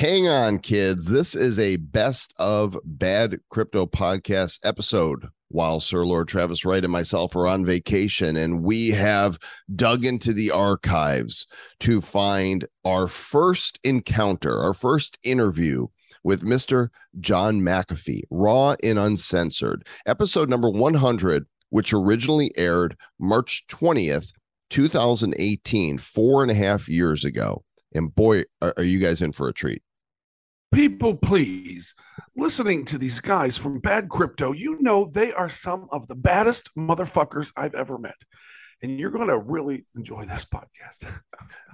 Hang on, kids. This is a best of bad crypto podcast episode while Sir Lord Travis Wright and myself are on vacation. And we have dug into the archives to find our first encounter, our first interview with Mr. John McAfee, raw and uncensored, episode number 100, which originally aired March 20th, 2018, four and a half years ago. And boy, are, you guys in for a treat people please. Listening to these guys from bad crypto you know they are some of the baddest motherfuckers i've ever met. And you're going to really enjoy this podcast.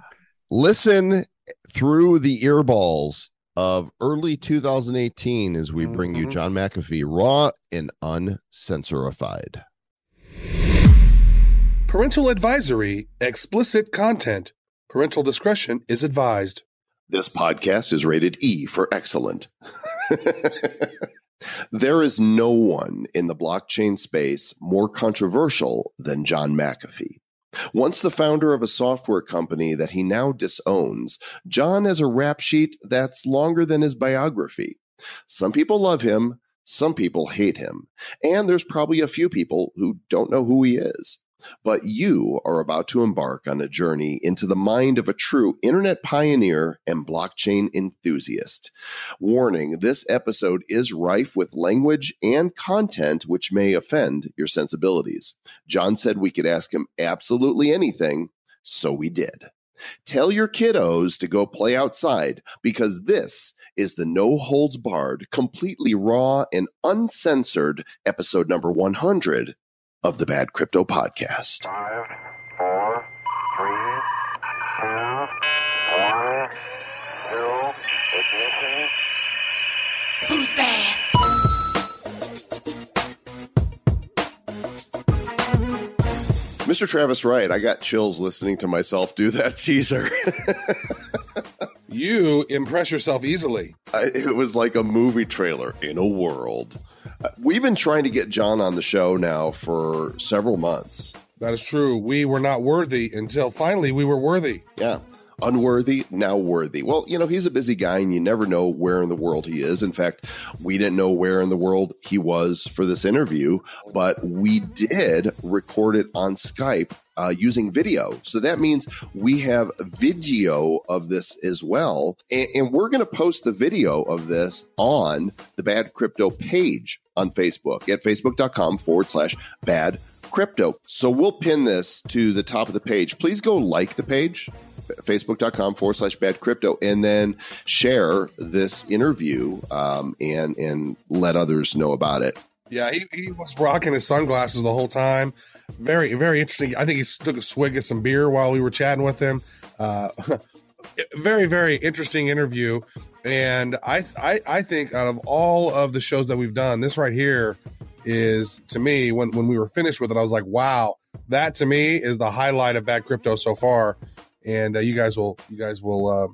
Listen through the earballs of early 2018 as we bring mm-hmm. you john mcafee raw and uncensorified parental advisory explicit content. Parental discretion is advised this podcast is rated E for excellent. there is no one in the blockchain space more controversial than John McAfee. Once the founder of a software company that he now disowns, John has a rap sheet that's longer than his biography. Some people love him, some people hate him, and there's probably a few people who don't know who he is. But you are about to embark on a journey into the mind of a true internet pioneer and blockchain enthusiast. Warning this episode is rife with language and content which may offend your sensibilities. John said we could ask him absolutely anything, so we did. Tell your kiddos to go play outside because this is the no holds barred, completely raw and uncensored episode number 100 of the Bad Crypto Podcast. Five, four, three, two, one, zero, ignition. Who's bad? Mr. Travis Wright, I got chills listening to myself do that teaser. you impress yourself easily. I, it was like a movie trailer in a world. Uh, we've been trying to get John on the show now for several months. That is true. We were not worthy until finally we were worthy. Yeah. Unworthy, now worthy. Well, you know, he's a busy guy and you never know where in the world he is. In fact, we didn't know where in the world he was for this interview, but we did record it on Skype uh, using video. So that means we have video of this as well. And, and we're going to post the video of this on the Bad Crypto page on Facebook at facebook.com forward slash bad crypto. So we'll pin this to the top of the page. Please go like the page, facebook.com forward slash bad crypto, and then share this interview um, and, and let others know about it. Yeah, he, he was rocking his sunglasses the whole time. Very, very interesting. I think he took a swig of some beer while we were chatting with him. Uh, very, very interesting interview. And I, I, I think out of all of the shows that we've done, this right here is to me when when we were finished with it, I was like, wow, that to me is the highlight of bad crypto so far. And uh, you guys will, you guys will uh,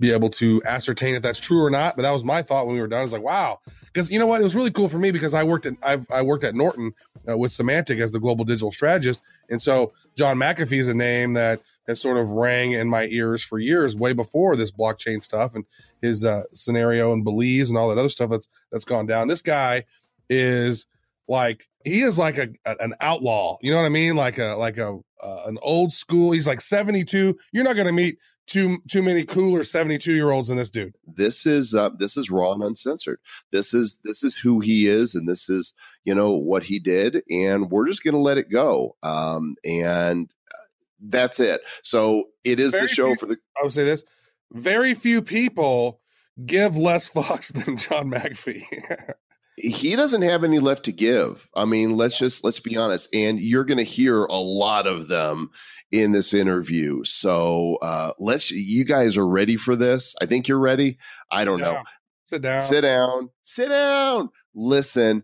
be able to ascertain if that's true or not. But that was my thought when we were done. I was like, wow, because you know what, it was really cool for me because I worked at I've I worked at Norton uh, with Symantec as the global digital strategist, and so John McAfee is a name that has sort of rang in my ears for years, way before this blockchain stuff and his uh, scenario and Belize and all that other stuff that's that's gone down. This guy is like he is like a, a, an outlaw. You know what I mean? Like a like a uh, an old school. He's like 72. You're not going to meet too too many cooler 72 year olds than this dude. This is uh, this is raw and uncensored. This is this is who he is, and this is you know what he did, and we're just going to let it go. Um, and uh, that's it. So it is Very the show few, for the. I would say this: very few people give less fucks than John McAfee. he doesn't have any left to give. I mean, let's just let's be honest. And you're going to hear a lot of them in this interview. So uh, let's. You guys are ready for this? I think you're ready. I don't yeah. know. Sit down. Sit down. Sit down. Listen.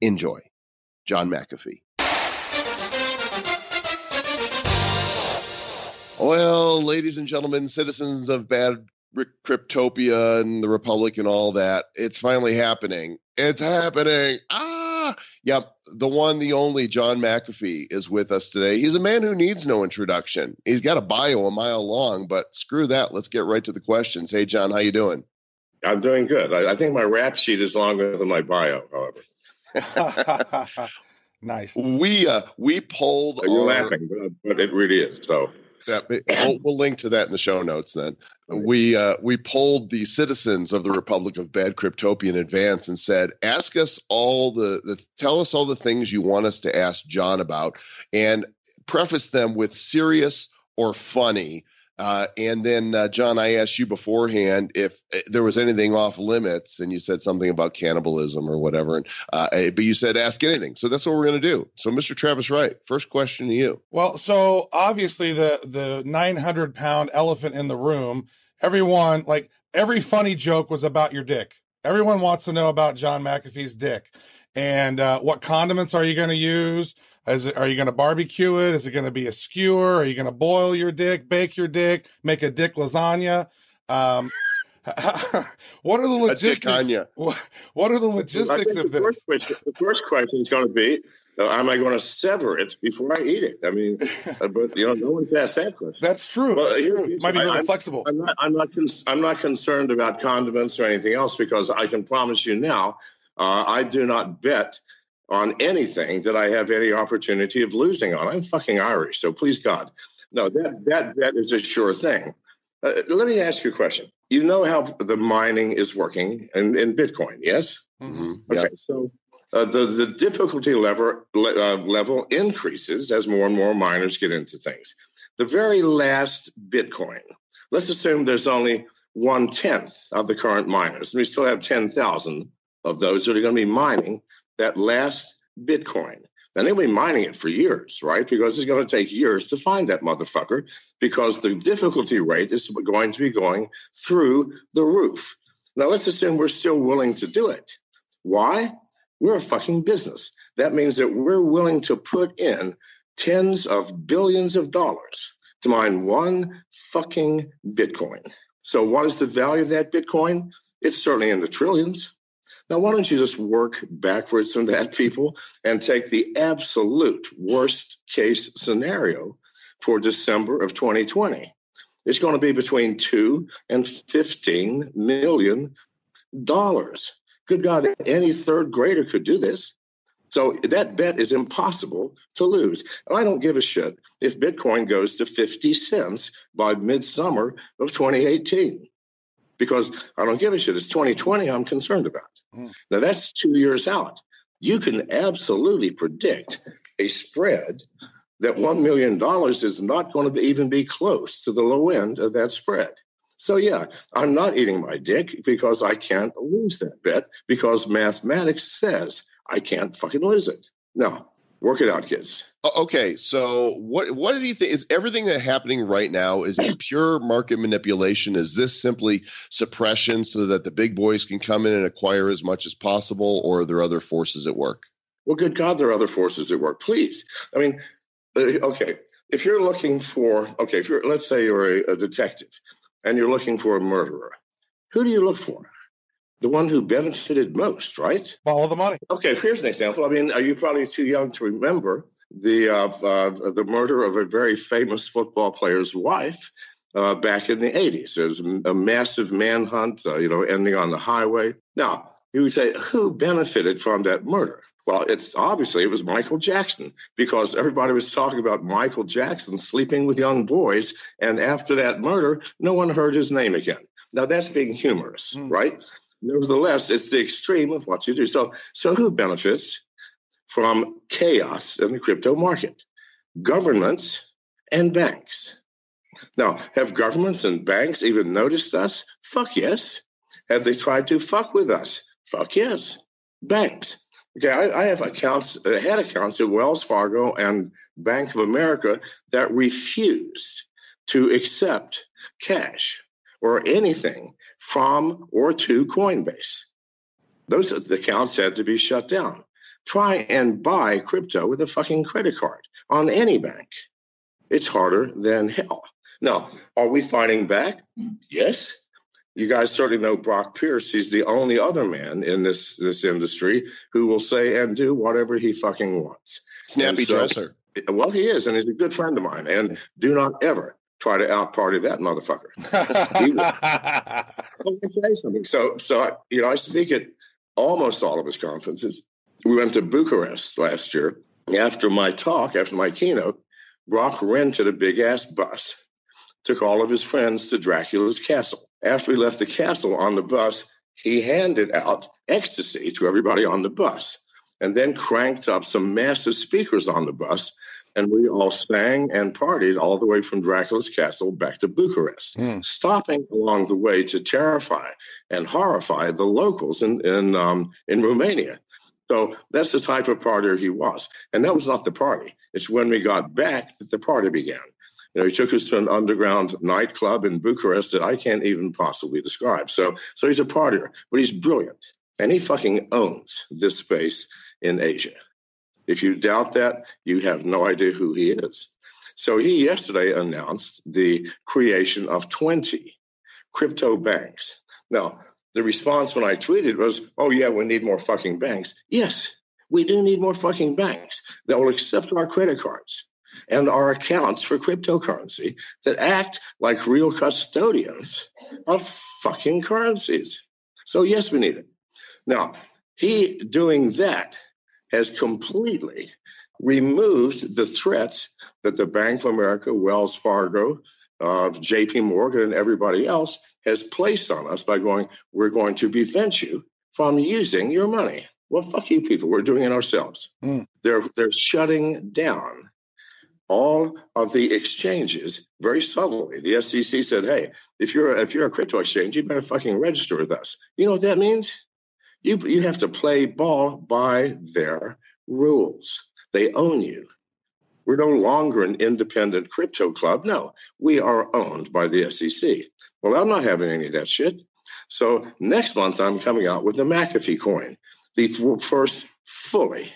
Enjoy. John McAfee. Well, ladies and gentlemen, citizens of Bad Cryptopia and the Republic and all that, it's finally happening. It's happening. Ah! yep, the one, the only John McAfee is with us today. He's a man who needs no introduction. He's got a bio a mile long, but screw that. Let's get right to the questions. Hey, John, how you doing? I'm doing good. I, I think my rap sheet is longer than my bio, however. nice. We uh we pulled. You're our, laughing, but, but it really is. So yeah, we'll, we'll, link to that in the show notes. Then we uh, we polled the citizens of the Republic of Bad Cryptopia in advance and said, ask us all the, the tell us all the things you want us to ask John about, and preface them with serious or funny uh, and then, uh, John, I asked you beforehand if uh, there was anything off limits, and you said something about cannibalism or whatever. And, uh, eh, but you said ask anything. So that's what we're going to do. So, Mr. Travis Wright, first question to you. Well, so obviously the the 900 pound elephant in the room. Everyone, like every funny joke was about your dick. Everyone wants to know about John McAfee's dick and uh, what condiments are you going to use? Is it, are you going to barbecue it? Is it going to be a skewer? Are you going to boil your dick, bake your dick, make a dick lasagna? Um, what are the logistics? What, are the logistics of the this? First question, the first question is going to be: uh, Am I going to sever it before I eat it? I mean, uh, but you know, no one's asked that question. That's true. Well, That's true. Might be a little flexible. I'm not. I'm not, con- I'm not concerned about condiments or anything else because I can promise you now, uh, I do not bet on anything that I have any opportunity of losing on. I'm fucking Irish, so please God. No, that that that is a sure thing. Uh, let me ask you a question. You know how the mining is working in, in Bitcoin, yes? Mm-hmm. Okay, so uh, the the difficulty level uh, level increases as more and more miners get into things. The very last Bitcoin. Let's assume there's only one tenth of the current miners. And we still have ten thousand of those that are going to be mining that last Bitcoin. And they'll be mining it for years, right? Because it's going to take years to find that motherfucker because the difficulty rate is going to be going through the roof. Now, let's assume we're still willing to do it. Why? We're a fucking business. That means that we're willing to put in tens of billions of dollars to mine one fucking Bitcoin. So, what is the value of that Bitcoin? It's certainly in the trillions. Now, why don't you just work backwards from that, people, and take the absolute worst case scenario for December of 2020? It's going to be between two and 15 million dollars. Good God, any third grader could do this. So that bet is impossible to lose. And I don't give a shit if Bitcoin goes to 50 cents by midsummer of 2018 because I don't give a shit. It's 2020 I'm concerned about. Mm. Now that's two years out. You can absolutely predict a spread that $1 million is not going to even be close to the low end of that spread. So, yeah, I'm not eating my dick because I can't lose that bet because mathematics says I can't fucking lose it. No, Work it out, kids. Okay, so what what do you think is everything that happening right now? Is it pure market manipulation? Is this simply suppression so that the big boys can come in and acquire as much as possible, or are there other forces at work? Well, good God, there are other forces at work. Please, I mean, uh, okay, if you're looking for okay, if you're let's say you're a, a detective and you're looking for a murderer, who do you look for? The one who benefited most, right? All the money. Okay, here's an example. I mean, are you probably too young to remember the uh, uh, the murder of a very famous football player's wife uh, back in the 80s? There was a massive manhunt, uh, you know, ending on the highway. Now, you would say, who benefited from that murder? Well, it's obviously it was Michael Jackson because everybody was talking about Michael Jackson sleeping with young boys, and after that murder, no one heard his name again. Now that's being humorous, mm. right? Nevertheless, it's the extreme of what you do. So, so who benefits from chaos in the crypto market? Governments and banks. Now, have governments and banks even noticed us? Fuck yes. Have they tried to fuck with us? Fuck yes. Banks. Okay, I, I have accounts, I had accounts at Wells Fargo and Bank of America that refused to accept cash or anything from or to Coinbase. Those accounts had to be shut down. Try and buy crypto with a fucking credit card on any bank. It's harder than hell. Now, are we fighting back? Yes. you guys certainly know Brock Pierce. He's the only other man in this this industry who will say and do whatever he fucking wants. Snappy so, dresser. Well, he is, and he's a good friend of mine. And do not ever try to out party that motherfucker. say something. So, so I, you know, I speak at almost all of his conferences. We went to Bucharest last year. After my talk, after my keynote, Brock rented a big ass bus took all of his friends to Dracula's castle. After he left the castle on the bus, he handed out ecstasy to everybody on the bus and then cranked up some massive speakers on the bus. And we all sang and partied all the way from Dracula's castle back to Bucharest, mm. stopping along the way to terrify and horrify the locals in, in, um, in Romania. So that's the type of partier he was. And that was not the party. It's when we got back that the party began. You know, he took us to an underground nightclub in Bucharest that I can't even possibly describe. So, so he's a partier, but he's brilliant, and he fucking owns this space in Asia. If you doubt that, you have no idea who he is. So he yesterday announced the creation of 20 crypto banks. Now, the response when I tweeted was, oh, yeah, we need more fucking banks. Yes, we do need more fucking banks that will accept our credit cards and our accounts for cryptocurrency that act like real custodians of fucking currencies. So, yes, we need it. Now, he doing that has completely removed the threats that the Bank of America, Wells Fargo, uh, JP Morgan, and everybody else has placed on us by going, we're going to prevent you from using your money. Well, fuck you people. We're doing it ourselves. Mm. They're, they're shutting down all of the exchanges very subtly. The SEC said, "Hey, if you're if you're a crypto exchange, you better fucking register with us." You know what that means? You you have to play ball by their rules. They own you. We're no longer an independent crypto club. No, we are owned by the SEC. Well, I'm not having any of that shit. So next month, I'm coming out with the McAfee coin, the first fully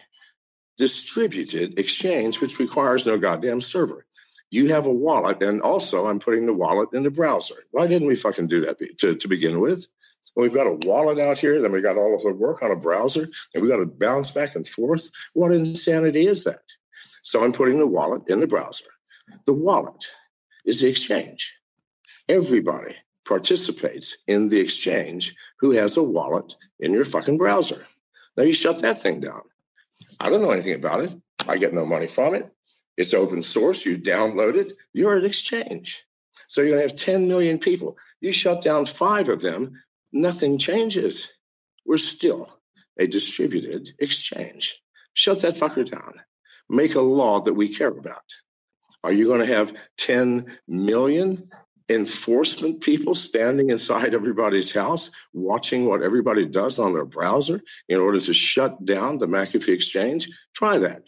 distributed exchange, which requires no goddamn server. You have a wallet, and also I'm putting the wallet in the browser. Why didn't we fucking do that to, to begin with? We've got a wallet out here, then we got all of the work on a browser, and we got to bounce back and forth. What insanity is that? So I'm putting the wallet in the browser. The wallet is the exchange. Everybody participates in the exchange who has a wallet in your fucking browser. Now you shut that thing down. I don't know anything about it. I get no money from it. It's open source. You download it. You're an exchange. So you're going to have 10 million people. You shut down five of them, nothing changes. We're still a distributed exchange. Shut that fucker down. Make a law that we care about. Are you going to have 10 million enforcement people standing inside everybody's house watching what everybody does on their browser in order to shut down the McAfee exchange, try that.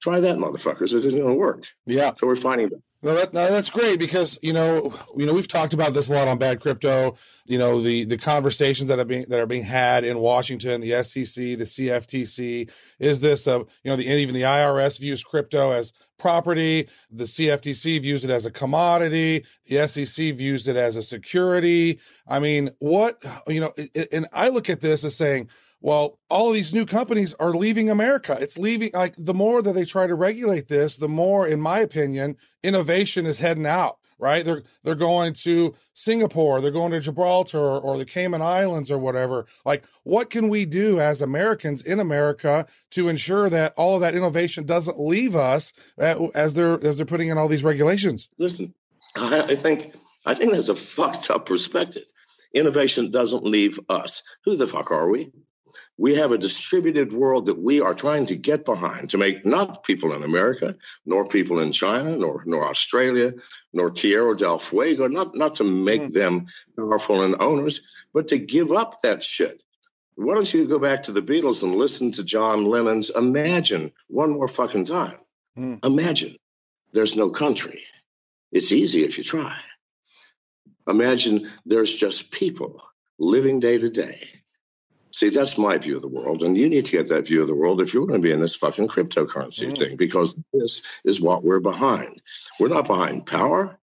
Try that, motherfuckers. It isn't going to work. Yeah. So we're finding that. No, that, no, that's great because you know, you know, we've talked about this a lot on Bad Crypto. You know, the the conversations that are being that are being had in Washington, the SEC, the CFTC. Is this a you know the even the IRS views crypto as property, the CFTC views it as a commodity, the SEC views it as a security. I mean, what you know, and I look at this as saying, well, all of these new companies are leaving America. It's leaving, like, the more that they try to regulate this, the more, in my opinion, innovation is heading out right? They're they're going to Singapore, they're going to Gibraltar or the Cayman Islands or whatever. Like, what can we do as Americans in America to ensure that all of that innovation doesn't leave us uh, as they're as they're putting in all these regulations? Listen, I think I think that's a fucked up perspective. Innovation doesn't leave us. Who the fuck are we? We have a distributed world that we are trying to get behind to make not people in America, nor people in China, nor nor Australia, nor Tierra del Fuego, not, not to make mm. them powerful and owners, but to give up that shit. Why don't you go back to the Beatles and listen to John Lennon's Imagine one more fucking time? Mm. Imagine there's no country. It's easy if you try. Imagine there's just people living day to day See, that's my view of the world. And you need to get that view of the world if you're going to be in this fucking cryptocurrency mm. thing, because this is what we're behind. We're not behind power.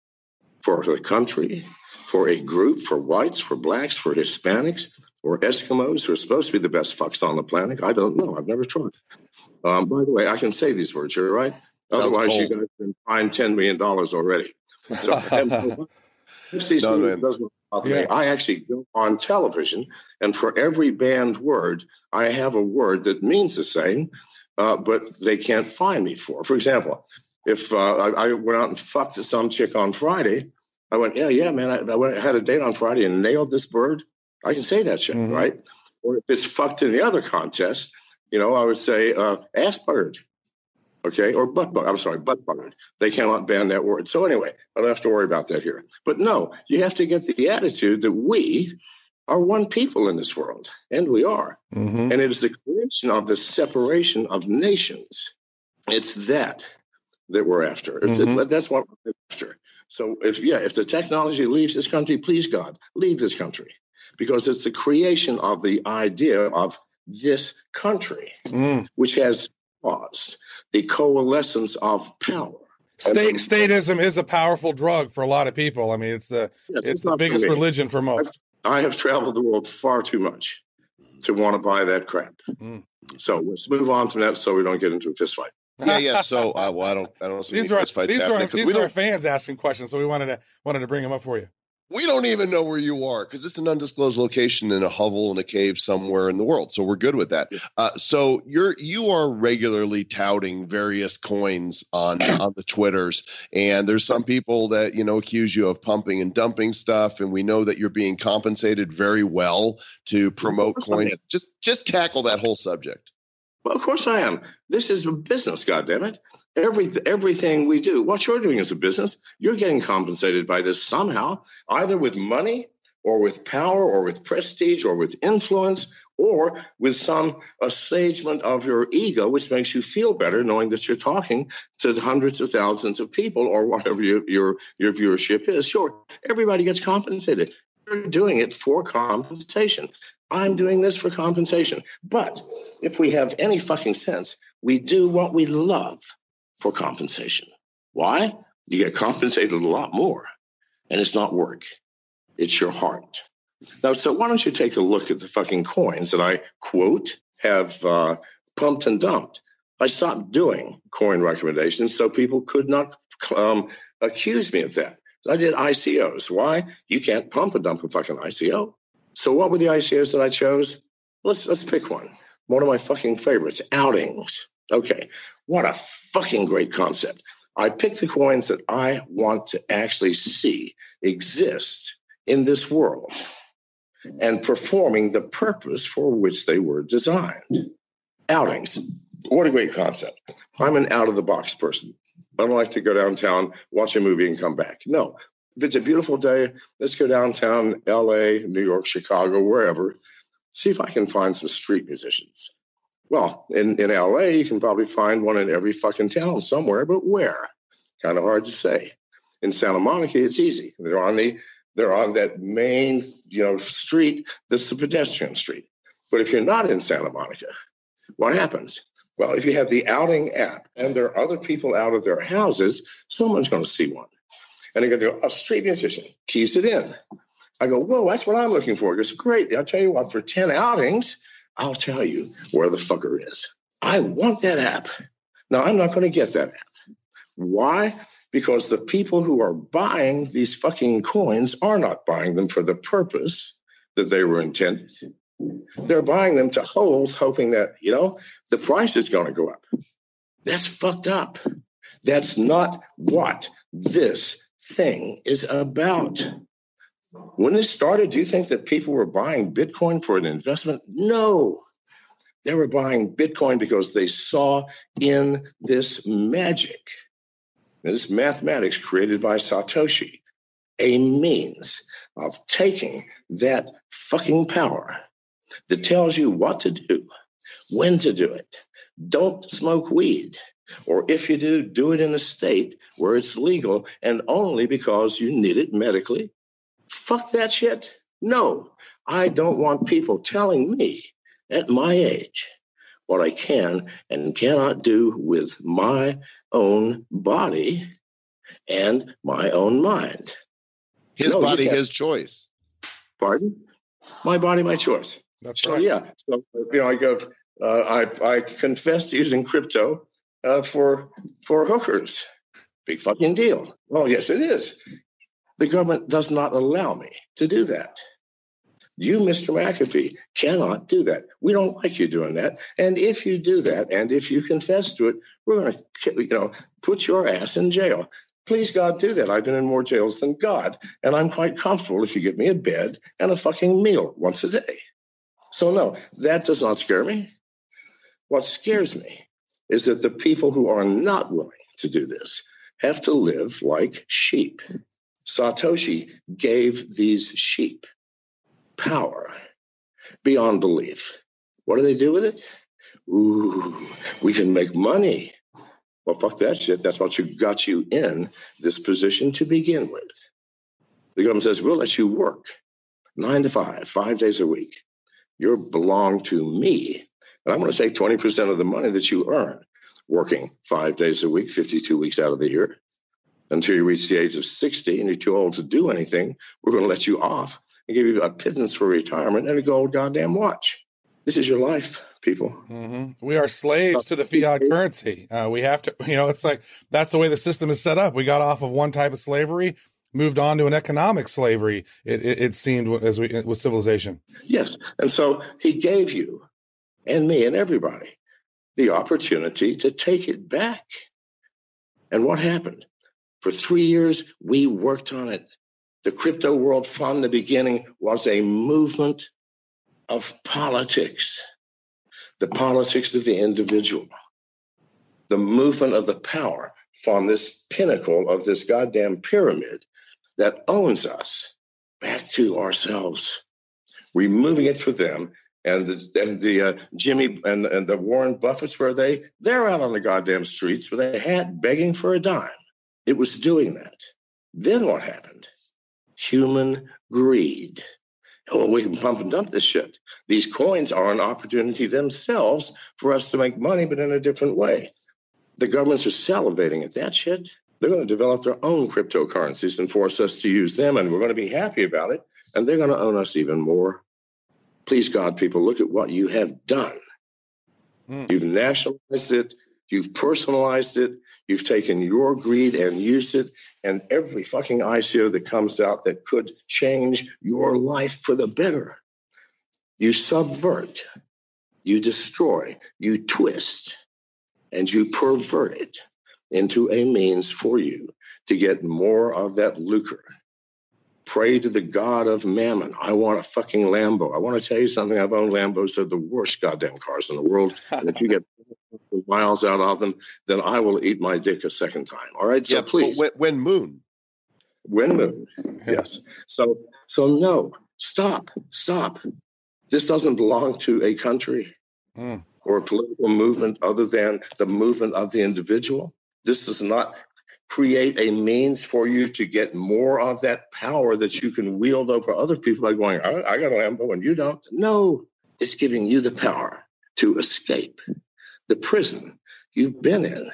for the country, for a group, for whites, for blacks, for Hispanics, or Eskimos who are supposed to be the best fucks on the planet. I don't know. I've never tried. Um, by the way, I can say these words here, right? Sounds Otherwise, cold. you guys can find $10 million already. So, no, doesn't bother yeah. me. I actually go on television, and for every banned word, I have a word that means the same, uh, but they can't find me for. For example, if uh, I, I, went out and fucked some chick on Friday, I went, yeah, yeah, man, I, I, went, I had a date on Friday and nailed this bird. I can say that shit, mm-hmm. right? Or if it's fucked in the other contest, you know, I would say uh, ass buttered, okay, or butt bug. I'm sorry, butt buttered. They cannot ban that word. So anyway, I don't have to worry about that here. But no, you have to get the attitude that we are one people in this world, and we are. Mm-hmm. And it is the creation of the separation of nations. It's that that we're after. Mm-hmm. That's what we're after. So if yeah, if the technology leaves this country, please God, leave this country because it's the creation of the idea of this country, mm. which has caused the coalescence of power. State, statism is a powerful drug for a lot of people. I mean, it's the yes, it's, it's the biggest for religion for most. I have traveled the world far too much to want to buy that crap. Mm. So let's move on to that, so we don't get into a fist fight. yeah, yeah. So, uh, well, I don't, I don't see these are, these are, these are fans asking questions, so we wanted to wanted to bring them up for you we don't even know where you are because it's an undisclosed location in a hovel in a cave somewhere in the world. So we're good with that. Uh, so you're you are regularly touting various coins on on the twitters, and there's some people that you know accuse you of pumping and dumping stuff, and we know that you're being compensated very well to promote coins. Just just tackle that whole subject. Well, of course I am. This is a business, goddammit. Every, everything we do, what you're doing is a business. You're getting compensated by this somehow, either with money or with power or with prestige or with influence or with some assuagement of your ego, which makes you feel better knowing that you're talking to hundreds of thousands of people or whatever your, your, your viewership is. Sure, everybody gets compensated. You're doing it for compensation. I'm doing this for compensation. But if we have any fucking sense, we do what we love for compensation. Why? You get compensated a lot more, and it's not work, it's your heart. Now, so why don't you take a look at the fucking coins that I quote have uh, pumped and dumped? I stopped doing coin recommendations so people could not um, accuse me of that. I did ICOs. Why? You can't pump and dump a fucking ICO. So what were the ICOs that I chose? Let's let's pick one. One of my fucking favorites, outings. Okay, what a fucking great concept. I pick the coins that I want to actually see exist in this world and performing the purpose for which they were designed. Outings. What a great concept. I'm an out of the box person. I don't like to go downtown, watch a movie, and come back. No, if it's a beautiful day, let's go downtown, LA, New York, Chicago, wherever, see if I can find some street musicians. Well, in, in LA, you can probably find one in every fucking town somewhere, but where? Kind of hard to say. In Santa Monica, it's easy. They're on the they're on that main, you know, street that's the pedestrian street. But if you're not in Santa Monica, what happens? Well, if you have the outing app and there are other people out of their houses, someone's going to see one. And they go, a street musician keys it in. I go, whoa, that's what I'm looking for. He goes, great. I'll tell you what, for 10 outings, I'll tell you where the fucker is. I want that app. Now, I'm not going to get that app. Why? Because the people who are buying these fucking coins are not buying them for the purpose that they were intended. They're buying them to hold, hoping that, you know, the price is going to go up. That's fucked up. That's not what this thing is about. When it started, do you think that people were buying Bitcoin for an investment? No. They were buying Bitcoin because they saw in this magic, this mathematics created by Satoshi, a means of taking that fucking power that tells you what to do, when to do it. Don't smoke weed. Or if you do, do it in a state where it's legal and only because you need it medically. Fuck that shit. No, I don't want people telling me at my age what I can and cannot do with my own body and my own mind. His no, body, his choice. Pardon? My body, my choice. That's so right. yeah. So you know, I go. Uh, I I confessed using crypto uh, for for hookers. Big fucking deal. Well, yes, it is. The government does not allow me to do that. You, Mr. McAfee, cannot do that. We don't like you doing that. And if you do that, and if you confess to it, we're going to, you know, put your ass in jail. Please, God, do that. I've been in more jails than God, and I'm quite comfortable if you give me a bed and a fucking meal once a day. So, no, that does not scare me. What scares me is that the people who are not willing to do this have to live like sheep. Satoshi gave these sheep power beyond belief. What do they do with it? Ooh, we can make money. Well, fuck that shit. That's what you got you in this position to begin with. The government says, we'll let you work nine to five, five days a week. You belong to me. And I'm going to take 20% of the money that you earn working five days a week, 52 weeks out of the year until you reach the age of 60 and you're too old to do anything. We're going to let you off and give you a pittance for retirement and a gold goddamn watch. This is your life, people. Mm-hmm. We are slaves to the fiat currency. Uh, we have to, you know, it's like that's the way the system is set up. We got off of one type of slavery, moved on to an economic slavery. It, it, it seemed as we with civilization. Yes, and so he gave you and me and everybody the opportunity to take it back. And what happened? For three years, we worked on it. The crypto world from the beginning was a movement of politics, the politics of the individual, the movement of the power from this pinnacle of this goddamn pyramid that owns us back to ourselves, removing it for them. And the, and the uh, Jimmy and, and the Warren Buffetts where they they're out on the goddamn streets with a hat begging for a dime. It was doing that. Then what happened? Human greed well, we can pump and dump this shit. These coins are an opportunity themselves for us to make money, but in a different way. The governments are salivating at that shit. They're going to develop their own cryptocurrencies and force us to use them, and we're going to be happy about it. And they're going to own us even more. Please, God, people, look at what you have done. Mm. You've nationalized it, you've personalized it, You've taken your greed and used it, and every fucking ICO that comes out that could change your life for the better. You subvert, you destroy, you twist, and you pervert it into a means for you to get more of that lucre. Pray to the God of mammon. I want a fucking Lambo. I want to tell you something. I've owned Lambos. They're the worst goddamn cars in the world. And if you get miles out of them, then I will eat my dick a second time. All right. So yeah, please. When, when moon. When moon. Yes. So so no. Stop. Stop. This doesn't belong to a country mm. or a political movement other than the movement of the individual. This does not create a means for you to get more of that power that you can wield over other people by going, I, I got a Lambo and you don't. No, it's giving you the power to escape the prison you've been in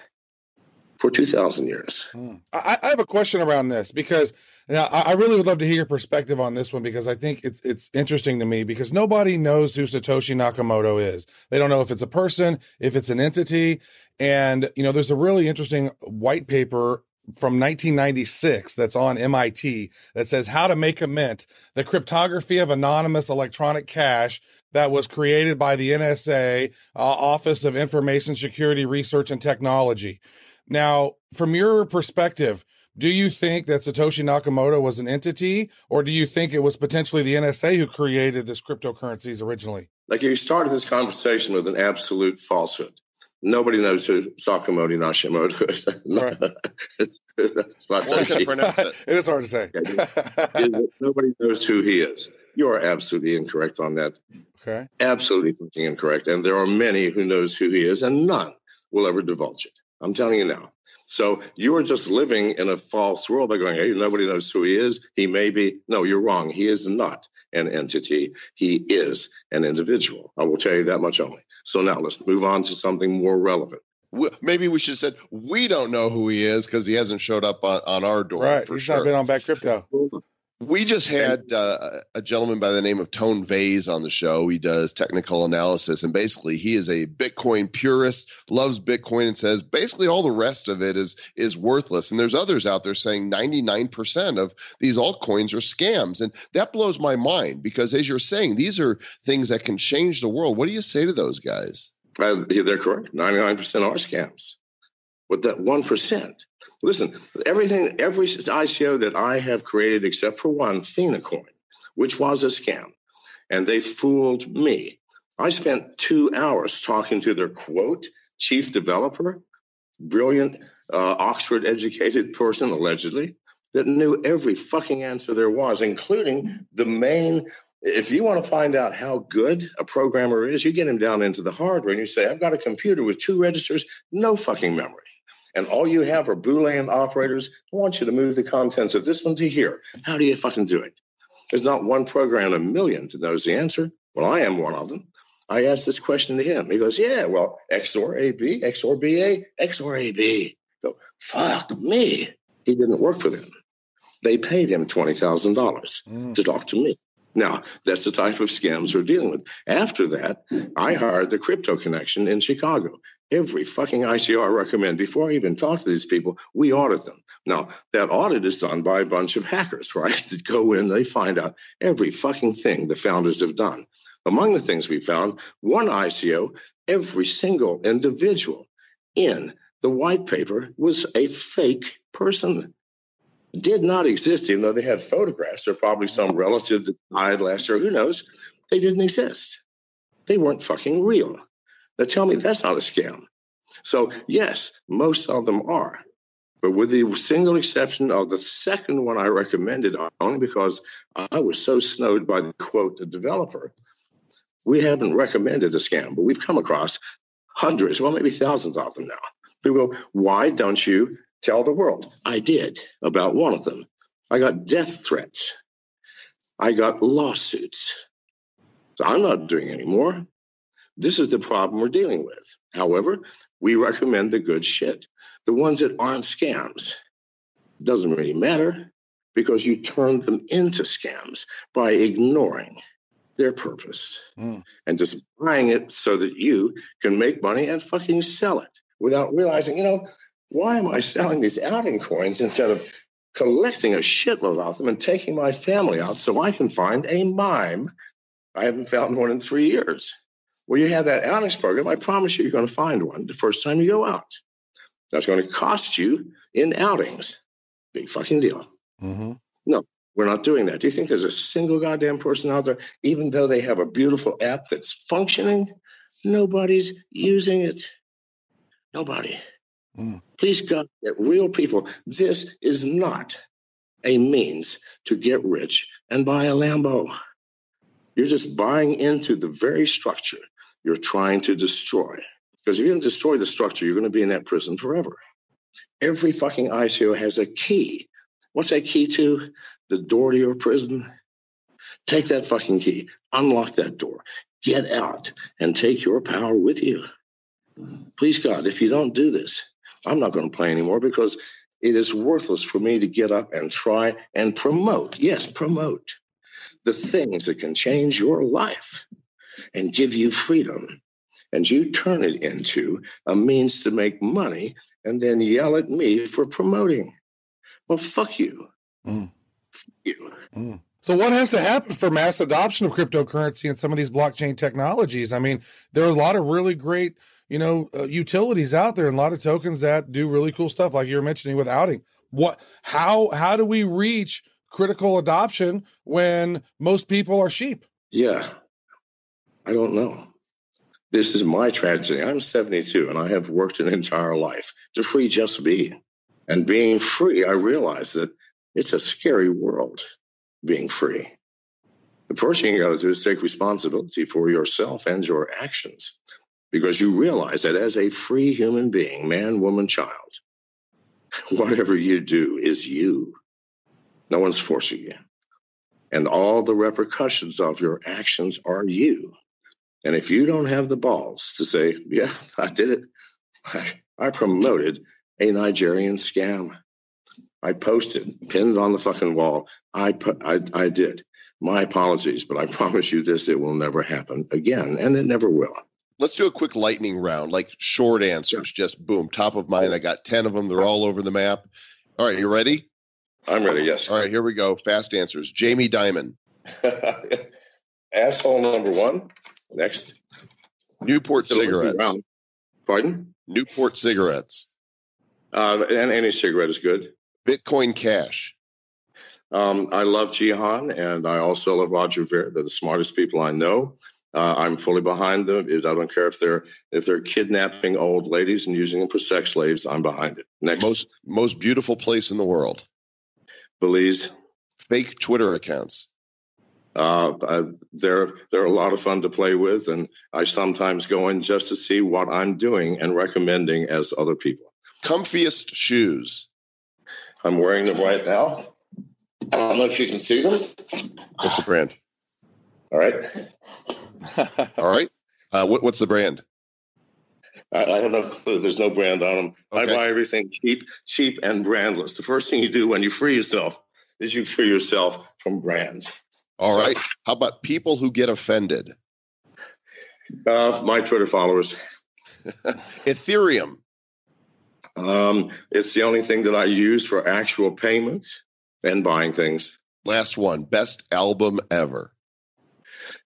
for 2,000 years. Hmm. I, I, have a question around this because now I really would love to hear your perspective on this one because I think it's it's interesting to me because nobody knows who Satoshi Nakamoto is. They don't know if it's a person, if it's an entity, and you know there's a really interesting white paper from 1996 that's on MIT that says how to make a mint, the cryptography of anonymous electronic cash that was created by the NSA, uh, Office of Information Security Research and Technology. Now, from your perspective, do you think that Satoshi Nakamoto was an entity, or do you think it was potentially the NSA who created this cryptocurrencies originally? Like you started this conversation with an absolute falsehood. Nobody knows who Sakamoto Nashimoto is. Right. it is hard to say. Nobody knows who he is. You are absolutely incorrect on that. Okay. Absolutely fucking incorrect. And there are many who knows who he is, and none will ever divulge it. I'm telling you now. So you are just living in a false world by going, hey, nobody knows who he is. He may be. No, you're wrong. He is not an entity. He is an individual. I will tell you that much only. So now let's move on to something more relevant. Maybe we should have said we don't know who he is because he hasn't showed up on, on our door. Right. He's sure. not been on Bad Crypto. We just had uh, a gentleman by the name of Tone Vays on the show. He does technical analysis, and basically, he is a Bitcoin purist, loves Bitcoin, and says basically all the rest of it is is worthless. And there's others out there saying 99% of these altcoins are scams, and that blows my mind because, as you're saying, these are things that can change the world. What do you say to those guys? Uh, they're correct. 99% are scams. With that 1%, Listen, everything, every ICO that I have created except for one, Phenacoin, which was a scam, and they fooled me. I spent two hours talking to their quote chief developer, brilliant uh, Oxford educated person, allegedly, that knew every fucking answer there was, including the main. If you want to find out how good a programmer is, you get him down into the hardware and you say, I've got a computer with two registers, no fucking memory and all you have are Boolean operators, I want you to move the contents of this one to here. How do you fucking do it? There's not one program in a million that knows the answer. Well, I am one of them. I asked this question to him. He goes, Yeah, well, XOR AB, XOR BA, XOR AB. Go, fuck me. He didn't work for them. They paid him $20,000 mm. to talk to me. Now, that's the type of scams we're dealing with. After that, I hired the Crypto Connection in Chicago. Every fucking ICO I recommend, before I even talk to these people, we audit them. Now, that audit is done by a bunch of hackers, right? That go in, they find out every fucking thing the founders have done. Among the things we found, one ICO, every single individual in the white paper was a fake person did not exist, even though they had photographs. They're probably some relative that died last year. Who knows? They didn't exist. They weren't fucking real. Now tell me that's not a scam. So, yes, most of them are. But with the single exception of the second one I recommended, only because I was so snowed by the quote, the developer, we haven't recommended a scam, but we've come across hundreds, well, maybe thousands of them now. People go, why don't you tell the world. I did about one of them. I got death threats. I got lawsuits. So I'm not doing anymore. This is the problem we're dealing with. However, we recommend the good shit, the ones that aren't scams. It doesn't really matter because you turn them into scams by ignoring their purpose mm. and just buying it so that you can make money and fucking sell it without realizing, you know, why am I selling these outing coins instead of collecting a shitload of them and taking my family out so I can find a mime? I haven't found one in three years. Well, you have that outings program. I promise you, you're going to find one the first time you go out. That's going to cost you in outings. Big fucking deal. Mm-hmm. No, we're not doing that. Do you think there's a single goddamn person out there, even though they have a beautiful app that's functioning? Nobody's using it. Nobody. Mm. Please God, get real people. This is not a means to get rich and buy a Lambo. You're just buying into the very structure you're trying to destroy. Because if you don't destroy the structure, you're going to be in that prison forever. Every fucking ICO has a key. What's that key to? The door to your prison. Take that fucking key, unlock that door, get out, and take your power with you. Please God, if you don't do this, I'm not going to play anymore because it is worthless for me to get up and try and promote, yes, promote the things that can change your life and give you freedom. And you turn it into a means to make money and then yell at me for promoting. Well, fuck you. Mm. Fuck you. Mm. So, what has to happen for mass adoption of cryptocurrency and some of these blockchain technologies? I mean, there are a lot of really great you know, uh, utilities out there and a lot of tokens that do really cool stuff, like you were mentioning with outing. What, how, how do we reach critical adoption when most people are sheep? Yeah, I don't know. This is my tragedy. I'm 72 and I have worked an entire life to free just be. And being free, I realize that it's a scary world being free. The first thing you got to do is take responsibility for yourself and your actions because you realize that as a free human being, man, woman, child, whatever you do is you. No one's forcing you. And all the repercussions of your actions are you. And if you don't have the balls to say, yeah, I did it, I, promoted a Nigerian scam. I posted, pinned on the fucking wall. I put, I, I did. My apologies, but I promise you this: it will never happen again, and it never will. Let's do a quick lightning round, like short answers. Just boom, top of mind. I got ten of them. They're all over the map. All right, you ready? I'm ready. Yes. All right, here we go. Fast answers. Jamie Dimon. Asshole number one. Next. Newport cigarettes. Pardon? Newport cigarettes. Uh, and any cigarette is good. Bitcoin Cash. Um, I love Jihan and I also love Roger Ver. They're the smartest people I know. Uh, I'm fully behind them. I don't care if they're if they're kidnapping old ladies and using them for sex slaves. I'm behind it. Next, Most most beautiful place in the world. Belize. Fake Twitter accounts. Uh, uh, they're they're a lot of fun to play with, and I sometimes go in just to see what I'm doing and recommending as other people. Comfiest shoes. I'm wearing them right now. I don't know if you can see them. What's the brand? All right. All right. Uh, what, what's the brand? I, I don't know. There's no brand on them. I buy everything cheap, cheap and brandless. The first thing you do when you free yourself is you free yourself from brands. All So- right. How about people who get offended? Uh, my Twitter followers. Ethereum. Um, it's the only thing that I use for actual payments and buying things. Last one. Best album ever.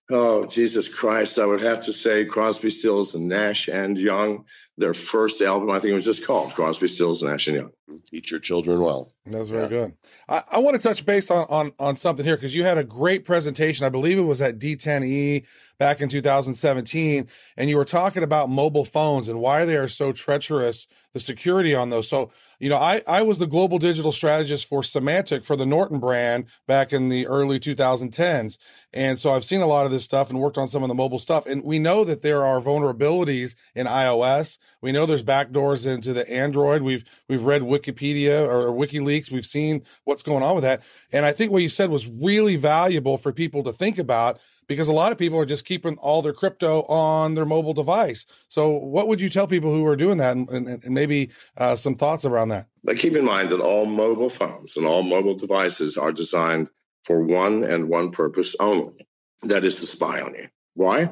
Oh, Jesus Christ. I would have to say Crosby, Stills, and Nash and Young, their first album, I think it was just called Crosby, Stills, Nash and Young. Teach your children well. That's very Yeah. good. I, I want to touch base on, on on something here because you had a great presentation. I believe it was at D10E back in 2017, and you were talking about mobile phones and why they are so treacherous, the security on those. So, you know, I I was the global digital strategist for Symantec for the Norton brand back in the early 2010s, and so I've seen a lot of this stuff and worked on some of the mobile stuff. And we know that there are vulnerabilities in iOS. We know there's backdoors into the Android. We've we've read Wikipedia or WikiLeaks. We've seen what's going on with that. And I think what you said was really valuable for people to think about because a lot of people are just keeping all their crypto on their mobile device. So, what would you tell people who are doing that, and, and, and maybe uh, some thoughts around that? Keep in mind that all mobile phones and all mobile devices are designed for one and one purpose only. That is to spy on you. Why?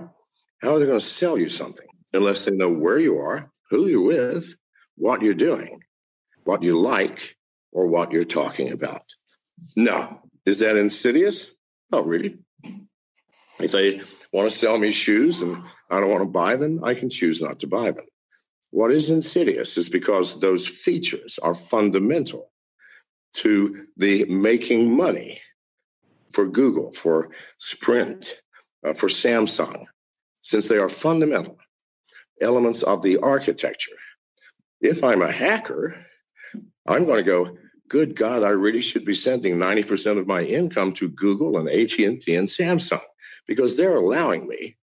How are they going to sell you something unless they know where you are, who you're with, what you're doing, what you like, or what you're talking about? No. Is that insidious? Not really. If they want to sell me shoes and I don't want to buy them, I can choose not to buy them. What is insidious is because those features are fundamental to the making money for Google, for Sprint, uh, for Samsung, since they are fundamental elements of the architecture. If I'm a hacker, I'm going to go, good God, I really should be sending 90% of my income to Google and AT&T and Samsung because they're allowing me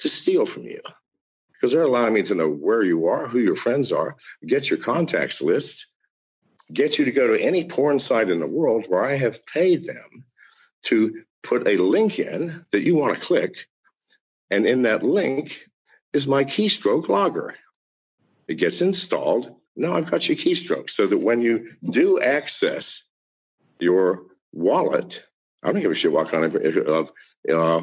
to steal from you because they're allowing me to know where you are, who your friends are, get your contacts list, get you to go to any porn site in the world where I have paid them to put a link in that you want to click. And in that link is my keystroke logger. It gets installed. Now I've got your keystroke so that when you do access your wallet, I don't give a shit what kind of, of uh,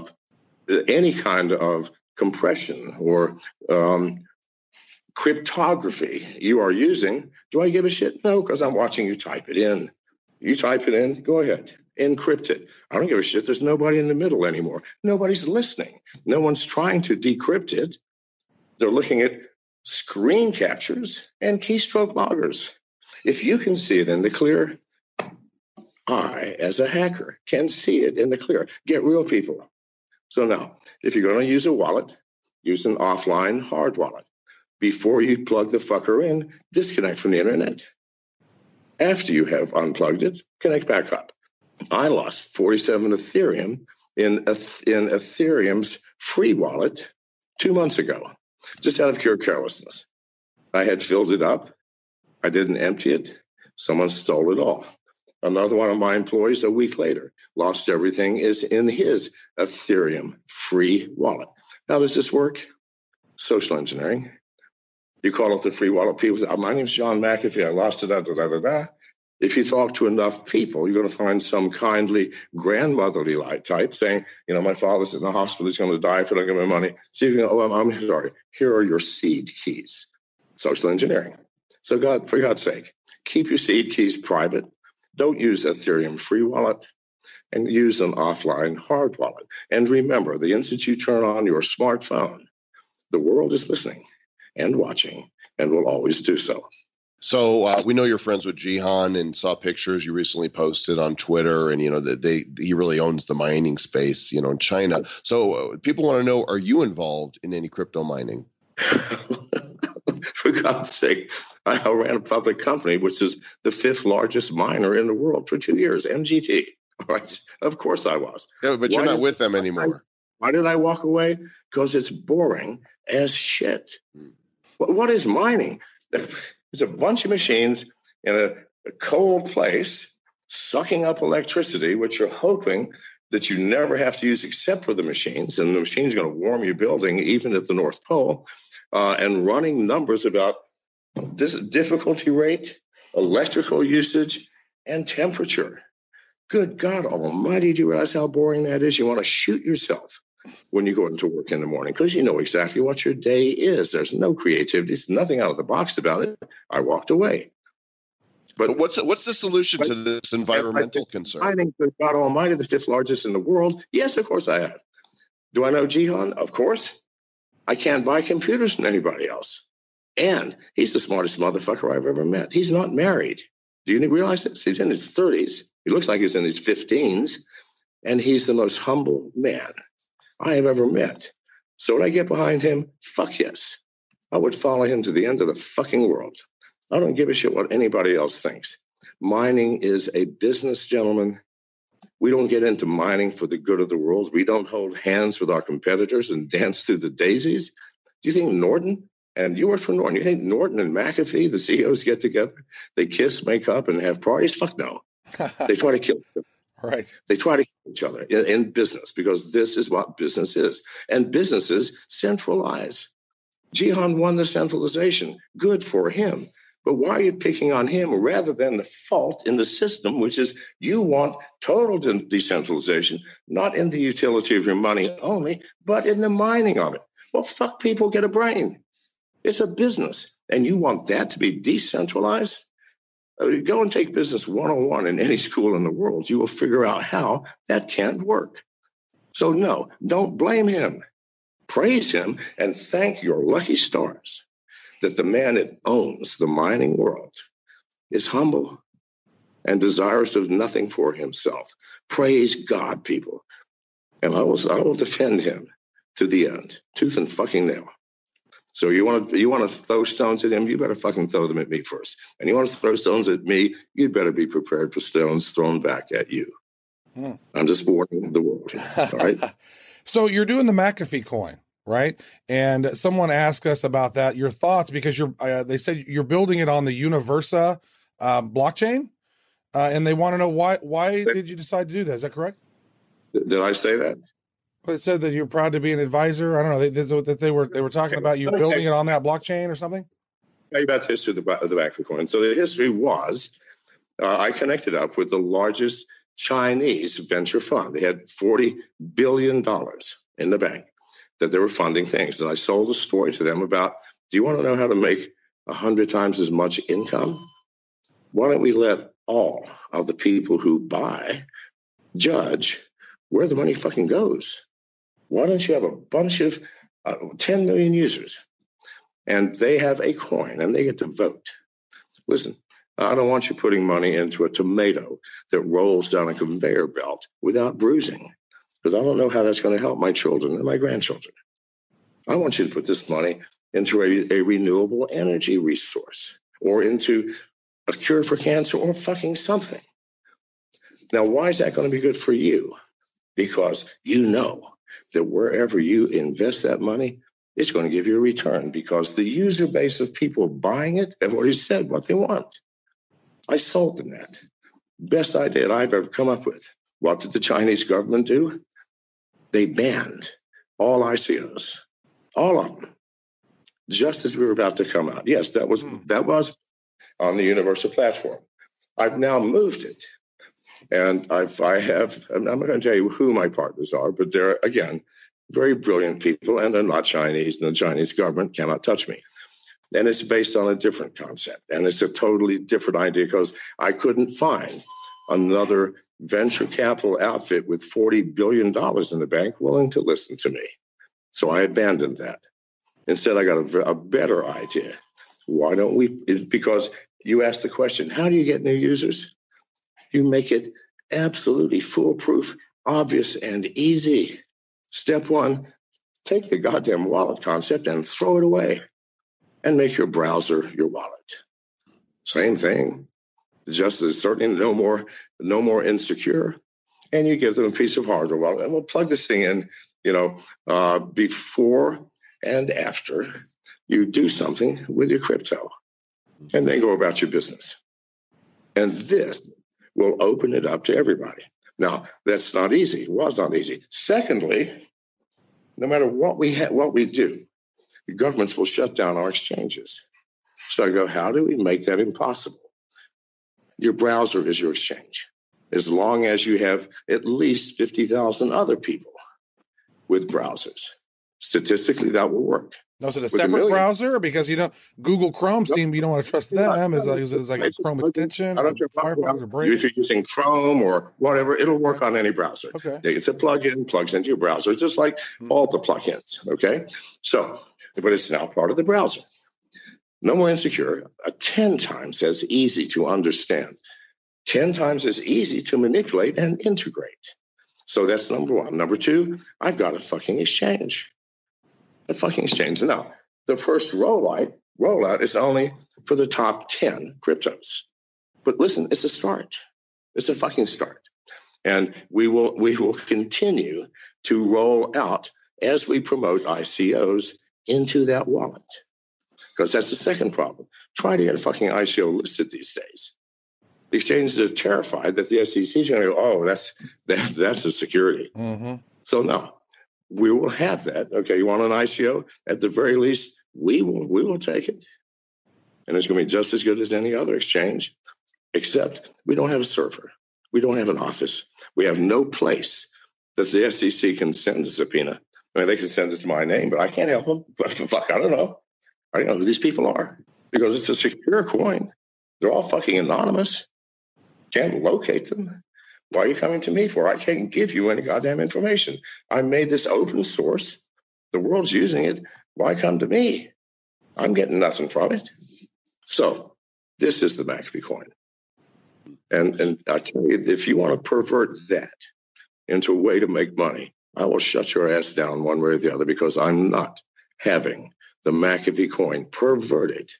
any kind of compression or um, cryptography you are using, do I give a shit? No, because I'm watching you type it in. You type it in, go ahead, encrypt it. I don't give a shit. There's nobody in the middle anymore. Nobody's listening. No one's trying to decrypt it. They're looking at screen captures and keystroke loggers. If you can see it in the clear, I, as a hacker, can see it in the clear. Get real people. So now, if you're going to use a wallet, use an offline hard wallet. Before you plug the fucker in, disconnect from the internet. After you have unplugged it, connect back up. I lost 47 Ethereum in, in Ethereum's free wallet two months ago, just out of pure carelessness. I had filled it up. I didn't empty it. Someone stole it all. Another one of my employees, a week later, lost everything, is in his Ethereum free wallet. How does this work? Social engineering. You call it the free wallet. People say, oh, My name's John McAfee. I lost it. Da, da, da, da, da. If you talk to enough people, you're going to find some kindly grandmotherly type saying, you know, my father's in the hospital, he's going to die if I don't give him money. So you can, oh, I'm, I'm sorry. Here are your seed keys. Social engineering. So God, for God's sake, keep your seed keys private. Don't use Ethereum free wallet and use an offline hard wallet. And remember, the instant you turn on your smartphone, the world is listening and watching and will always do so. So uh, we know you're friends with Jihan and saw pictures you recently posted on Twitter, and you know that they he really owns the mining space, you know, in China. So uh, people want to know: Are you involved in any crypto mining? for God's sake, I ran a public company, which is the fifth largest miner in the world for two years, MGT. Right? Of course I was. Yeah, but you're not with them anymore. Why did I walk away? Because it's boring as shit. Hmm. What is mining? There's a bunch of machines in a, a cold place sucking up electricity, which you're hoping that you never have to use except for the machines. And the machine's going to warm your building, even at the North Pole, uh, and running numbers about this difficulty rate, electrical usage, and temperature. Good God Almighty, do you realize how boring that is? You want to shoot yourself when you go into work in the morning because you know exactly what your day is. There's no creativity, there's nothing out of the box about it. I walked away. But, but what's what's the solution to this environmental concern? I think that God Almighty, the fifth largest in the world. Yes, of course I have. Do I know Jihan? Of course. I can't buy computers from anybody else. And he's the smartest motherfucker I've ever met. He's not married. Do you realize this? He's in his 30s. He looks like he's in his 15s. And he's the most humble man I have ever met. So would I get behind him? Fuck yes. I would follow him to the end of the fucking world. I don't give a shit what anybody else thinks. Mining is a business, gentlemen. We don't get into mining for the good of the world. We don't hold hands with our competitors and dance through the daisies. Do you think Norton and you work for Norton? You think Norton and McAfee, the CEOs, get together, they kiss, make up, and have parties? Fuck no. they try to kill. Right. They try to kill each other in, in business because this is what business is. And businesses centralize. Jihan won the centralization. Good for him. But why are you picking on him rather than the fault in the system, which is you want total de- decentralization, not in the utility of your money only, but in the mining of it? Well, fuck people get a brain. It's a business. And you want that to be decentralized? Go and take business 101 in any school in the world. You will figure out how that can't work. So, no, don't blame him. Praise him and thank your lucky stars that the man that owns the mining world is humble and desirous of nothing for himself. Praise God, people. And I will, I will defend him to the end, tooth and fucking nail. So you want to you want to throw stones at him, you better fucking throw them at me first. And you want to throw stones at me, you better be prepared for stones thrown back at you. Hmm. I'm just warning the world. All right. so you're doing the McAfee coin, right? And someone asked us about that. Your thoughts because you're uh, they said you're building it on the Universa uh, blockchain, uh, and they want to know why why did you decide to do that? Is that correct? Did I say that? It said that you're proud to be an advisor. I don't know. They, that they were they were talking about you building it on that blockchain or something. Tell you about the history of the, of the coin. So the history was, uh, I connected up with the largest Chinese venture fund. They had forty billion dollars in the bank that they were funding things, and I sold a story to them about. Do you want to know how to make a hundred times as much income? Why don't we let all of the people who buy judge where the money fucking goes? Why don't you have a bunch of uh, 10 million users and they have a coin and they get to vote? Listen, I don't want you putting money into a tomato that rolls down a conveyor belt without bruising, because I don't know how that's going to help my children and my grandchildren. I want you to put this money into a, a renewable energy resource or into a cure for cancer or fucking something. Now, why is that going to be good for you? Because you know that wherever you invest that money, it's going to give you a return because the user base of people buying it have already said what they want. I sold them that. Best idea I've ever come up with. What did the Chinese government do? They banned all ICOs, all of them, just as we were about to come out. Yes, that was hmm. that was on the Universa platform. I've now moved it. And I've, I have, I'm not going to tell you who my partners are, but they're, again, very brilliant people, and they're not Chinese, and the Chinese government cannot touch me. And it's based on a different concept, and it's a totally different idea because I couldn't find another venture capital outfit with $40 billion in the bank willing to listen to me. So I abandoned that. Instead, I got a, a better idea. Why don't we? Because you asked the question how do you get new users? You make it absolutely foolproof, obvious, and easy. Step one take the goddamn wallet concept and throw it away and make your browser your wallet. Same thing. Just as certainly no more, no more insecure. And you give them a piece of hardware. Well, and we'll plug this thing in, you know, uh, before and after you do something with your crypto and then go about your business. And this will open it up to everybody. Now, that's not easy. It was not easy. Secondly, no matter what we ha- what we do, the governments will shut down our exchanges. So I go, how do we make that impossible? Your browser is your exchange. As long as you have at least 50,000 other people with browsers. Statistically, that will work. No, is it a separate a browser? Because you know Google Chrome seem you don't want to trust them. Is, is, is like a Chrome extension? I don't Firefox or If you're using Chrome or whatever, it'll work on any browser. Okay. It's a plugin, plugs into your browser, just like mm-hmm. all the plugins. Okay. So, but it's now part of the browser. No more insecure. A 10 times as easy to understand, 10 times as easy to manipulate and integrate. So that's number one. Number two, I've got a fucking exchange the fucking exchange. Now, the first rollout rollout is only for the top 10 cryptos. But listen, it's a start. It's a fucking start. And we will we will continue to roll out as we promote ICOs into that wallet. Because that's the second problem. Try to get a fucking ICO listed these days. The exchanges are terrified that the SEC is going to go, oh, that's that's that's a security. Mm-hmm. So no, we will have that. Okay, you want an ICO? At the very least, we will we will take it. And it's going to be just as good as any other exchange, except we don't have a server. We don't have an office. We have no place that the SEC can send a subpoena. I mean, they can send it to my name, but I can't help them. Fuck, I don't know. I don't know who these people are because it's a secure coin. They're all fucking anonymous. Can't locate them. Why are you coming to me for? I can't give you any goddamn information. I made this open source. The world's using it. Why come to me? I'm getting nothing from it. So this is the McAfee coin. And and I tell you, if you want to pervert that into a way to make money, I will shut your ass down one way or the other because I'm not having the McAfee coin perverted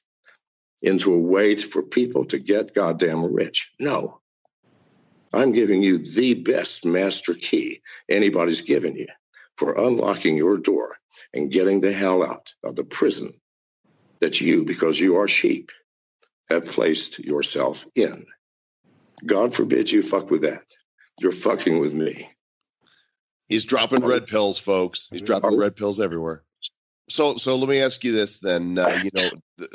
into a way for people to get goddamn rich. No, I'm giving you the best master key anybody's given you for unlocking your door and getting the hell out of the prison that you, because you are sheep, have placed yourself in. God forbid you fuck with that. You're fucking with me. He's dropping red pills, folks. He's dropping red pills everywhere. So, so let me ask you this then. Uh, you know,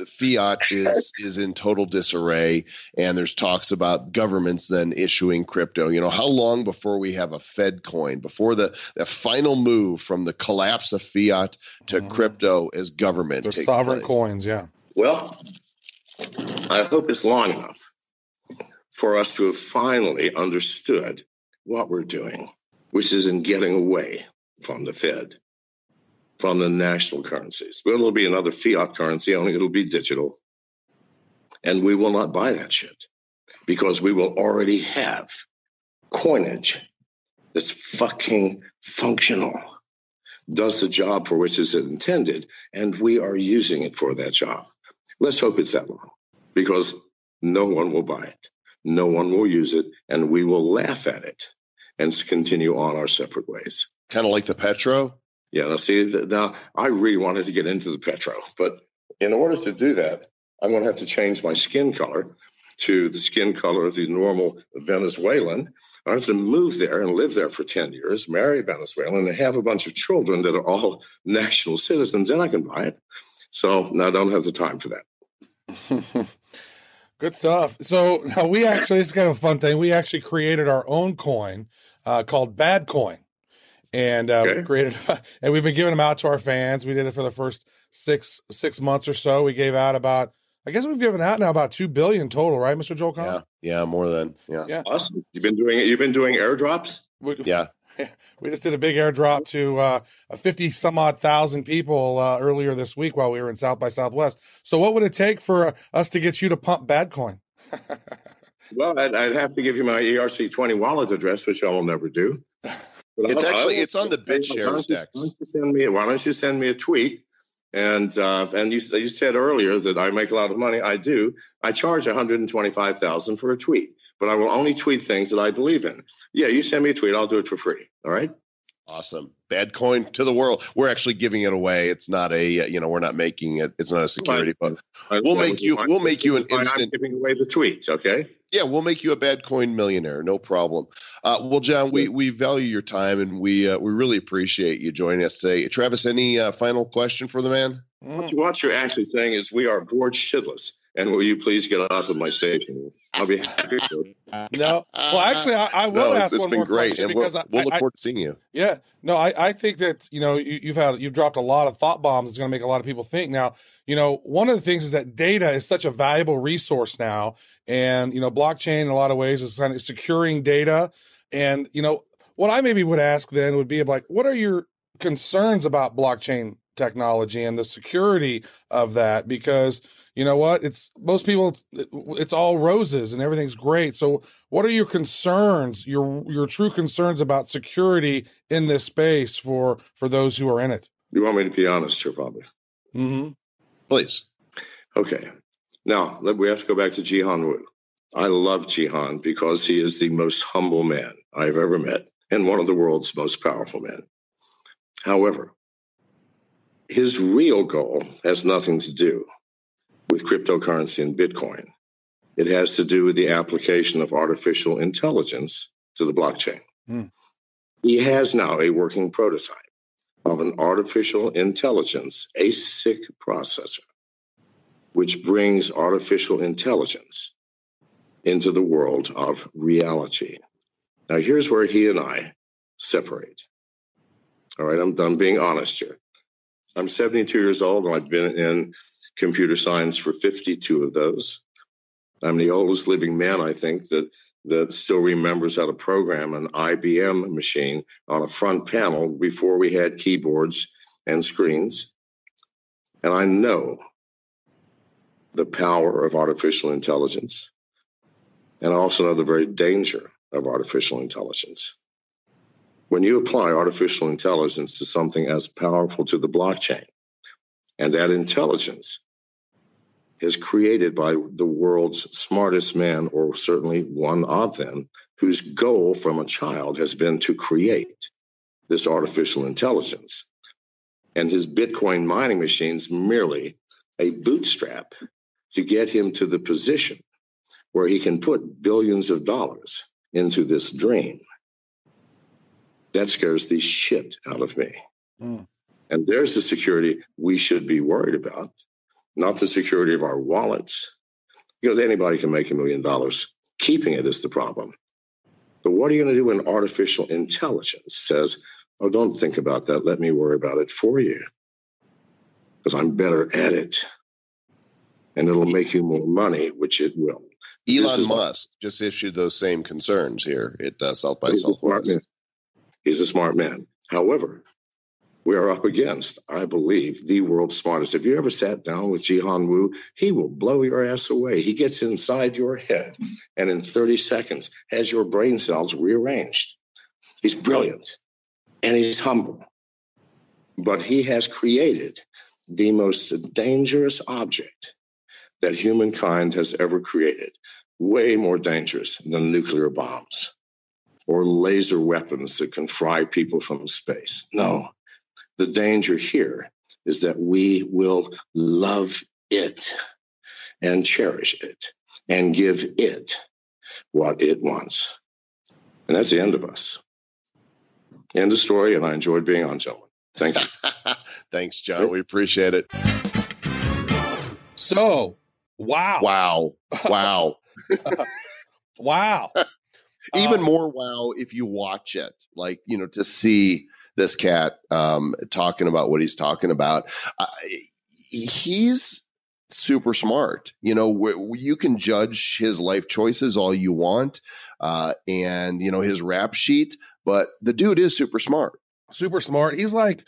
fiat is is in total disarray, and there's talks about governments then issuing crypto. You know, how long before we have a Fed coin? Before the, the final move from the collapse of fiat to mm. crypto as government? There's sovereign place? coins, yeah. Well, I hope it's long enough for us to have finally understood what we're doing, which is in getting away from the Fed from the national currencies. But it'll be another fiat currency, only it'll be digital. And we will not buy that shit because we will already have coinage that's fucking functional, does the job for which it's intended, and we are using it for that job. Let's hope it's that long because no one will buy it, no one will use it, and we will laugh at it and continue on our separate ways. Kind of like the Petro? Yeah, now see, now I really wanted to get into the petro, but in order to do that, I'm going to have to change my skin color to the skin color of the normal Venezuelan. I have to move there and live there for 10 years, marry a Venezuelan, and have a bunch of children that are all national citizens, and I can buy it. So I don't have the time for that. Good stuff. So now we actually, this is kind of a fun thing. We actually created our own coin uh, called Bad Coin, and uh, okay. created, and we've been giving them out to our fans. We did it for the first six six months or so. We gave out about, I guess we've given out now about two billion total, right, Mister Joel? Yeah, yeah, more than yeah. Yeah, awesome. You've been doing it. You've been doing airdrops. We, yeah, we just did a big airdrop to uh, 50 some odd thousand people uh, earlier this week while we were in South by Southwest. So, what would it take for uh, us to get you to pump Badcoin? well, I'd, I'd, have to give you my ERC20 wallet address, which I will never do. But it's I'll, actually I'll, it's on the BitShares deck. Why don't you send me? Why don't you send me a tweet? And uh, and you you said earlier that I make a lot of money. I do. I charge one hundred and twenty five thousand for a tweet but I will only tweet things that I believe in. Yeah, you send me a tweet, I'll do it for free. All right. Awesome. Bad coin to the world. We're actually giving it away. It's not a, you know, we're not making it. It's not a security, but we'll make you, we'll make you an instant giving away the tweets. Okay. Yeah. We'll make you a bad coin millionaire. No problem. Uh, well, John, we, we value your time and we, uh, we really appreciate you joining us today. Travis, any uh, final question for the man? What you're actually saying is we are bored shitless and will you please get off of my station? I'll be happy to. No, well, actually, I, I will no, ask one more great. question because we'll, we'll look forward to seeing you. Yeah, no, I, I think that you know you, have had you've dropped a lot of thought bombs. It's going to make a lot of people think. Now, you know, one of the things is that data is such a valuable resource now, and you know, blockchain in a lot of ways is kind of securing data. And you know, what I maybe would ask then would be like, what are your concerns about blockchain technology and the security of that? Because you know what? It's most people. It's all roses and everything's great. So, what are your concerns? Your your true concerns about security in this space for for those who are in it? You want me to be honest here, probably. Mm-hmm. Please. Okay. Now we have to go back to Jihan Wu. I love Jihan because he is the most humble man I've ever met and one of the world's most powerful men. However, his real goal has nothing to do with cryptocurrency and Bitcoin. It has to do with the application of artificial intelligence to the blockchain. Mm. He has now a working prototype of an artificial intelligence ASIC processor, which brings artificial intelligence into the world of reality. Now, here's where he and I separate. All right, I'm, I'm being honest here. I'm 72 years old and I've been in computer science for 52 of those. I'm the oldest living man, I think, that that still remembers how to program an IBM machine on a front panel before we had keyboards and screens. And I know the power of artificial intelligence. And I also know the very danger of artificial intelligence. When you apply artificial intelligence to something as powerful to the blockchain, and that intelligence is created by the world's smartest man, or certainly one of them, whose goal from a child has been to create this artificial intelligence. And his Bitcoin mining machines merely a bootstrap to get him to the position where he can put billions of dollars into this dream. That scares the shit out of me. Mm. And there's the security we should be worried about not the security of our wallets, because anybody can make a million dollars. Keeping it is the problem. But what are you going to do when artificial intelligence says, oh, don't think about that. Let me worry about it for you because I'm better at it. And it'll make you more money, which it will. Elon Musk just issued those same concerns here at uh, South by Southwest. He's a smart man. However, we are up against, I believe, the world's smartest. If you ever sat down with Jihan Wu, he will blow your ass away. He gets inside your head and in 30 seconds has your brain cells rearranged. He's brilliant and he's humble. But he has created the most dangerous object that humankind has ever created, way more dangerous than nuclear bombs or laser weapons that can fry people from space. No, the danger here is that we will love it and cherish it and give it what it wants. And that's the end of us. End of story. And I enjoyed being on, gentlemen. Thank you. Thanks, John. We appreciate it. So, Wow. Wow. Wow. wow. Even Uh, more wow if you watch it. Like, you know, to see this cat um, talking about what he's talking about. Uh, he's super smart. You know, wh- you can judge his life choices all you want uh, and, you know, his rap sheet, but the dude is super smart. super smart. He's like,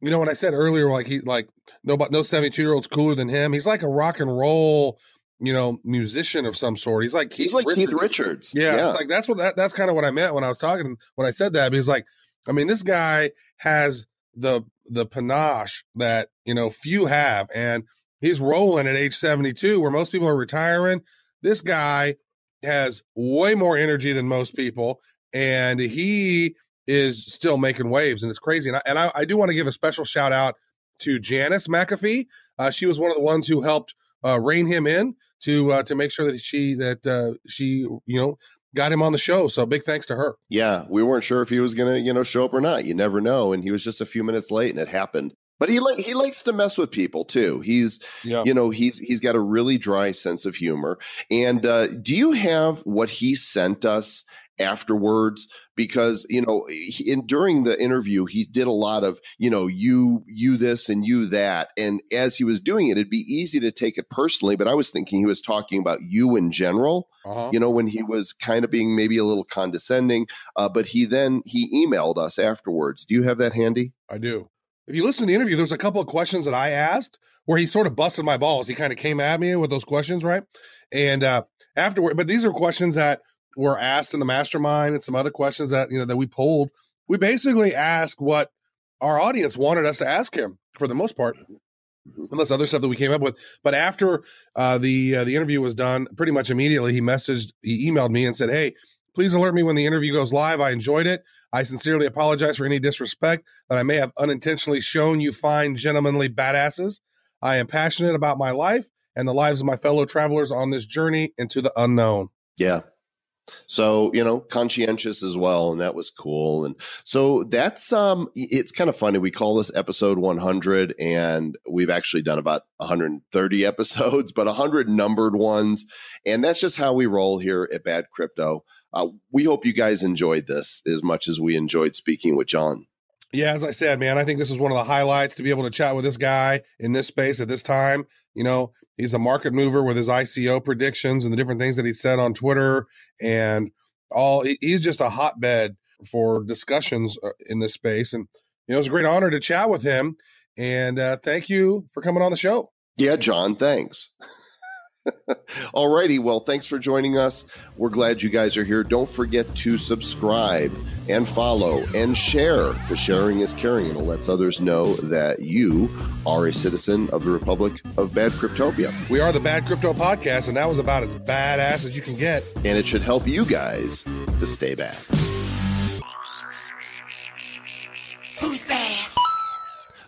you know, when I said earlier, like he like no, but no seventy two year old's cooler than him. He's like a rock and roll, you know, musician of some sort. He's like He's like Keith Richards. Yeah, like that's what that, that's kind of what I meant when I was talking when I said that. Because like, I mean, this guy has the the panache that you know few have, and he's rolling at age seventy two, where most people are retiring. This guy has way more energy than most people, and he is still making waves, and it's crazy. And I, and I, I do want to give a special shout out to Janice McAfee. Uh, she was one of the ones who helped uh, rein him in to uh, to make sure that she that uh, she you know got him on the show. So big thanks to her. Yeah, we weren't sure if he was going to, you know, show up or not. You never know, and he was just a few minutes late, and it happened. But he like he likes to mess with people too. He's Yeah. you know he's he's got a really dry sense of humor. And uh, do you have what he sent us afterwards? Because you know, in during the interview, he did a lot of you know you you this and you that, and as he was doing it, it'd be easy to take it personally. But I was thinking he was talking about you in general Uh-huh. you know when he was kind of being maybe a little condescending uh, but he then he emailed us afterwards do you have that handy I do. If you listen to the interview, there's a couple of questions that I asked where he sort of busted my balls. He kind of came at me with those questions, right? And uh afterward, but these are questions that were asked in the mastermind and some other questions that you know that we pulled. We basically asked what our audience wanted us to ask him for the most part. Unless other stuff that we came up with, but after uh, the uh, the interview was done, pretty much immediately he messaged, he emailed me and said, "Hey, please alert me when the interview goes live. I enjoyed it. I sincerely apologize for any disrespect that I may have unintentionally shown you fine, gentlemanly badasses. I am passionate about my life and the lives of my fellow travelers on this journey into the unknown. yeah so you know conscientious as well and that was cool and so that's um it's kind of funny we call this episode 100 and we've actually done about 130 episodes but 100 numbered ones and that's just how we roll here at bad crypto. Uh, we hope you guys enjoyed this as much as we enjoyed speaking with john Yeah, as I said, man, I think this is one of the highlights to be able to chat with this guy in this space at this time. You know, he's a market mover with his ICO predictions and the different things that he said on Twitter and all. He's just a hotbed for discussions uh, in this space. And, you know, it was a great honor to chat with him. And uh, thank you for coming on the show. Yeah, John, thanks. Alrighty, well, thanks for joining us. We're glad you guys are here. Don't forget to subscribe and follow and share, because sharing is caring and it lets others know that you are a citizen of the Republic of Bad Cryptopia. We are the Bad Crypto Podcast, and that was about as badass as you can get. And it should help you guys to stay bad. Who's bad?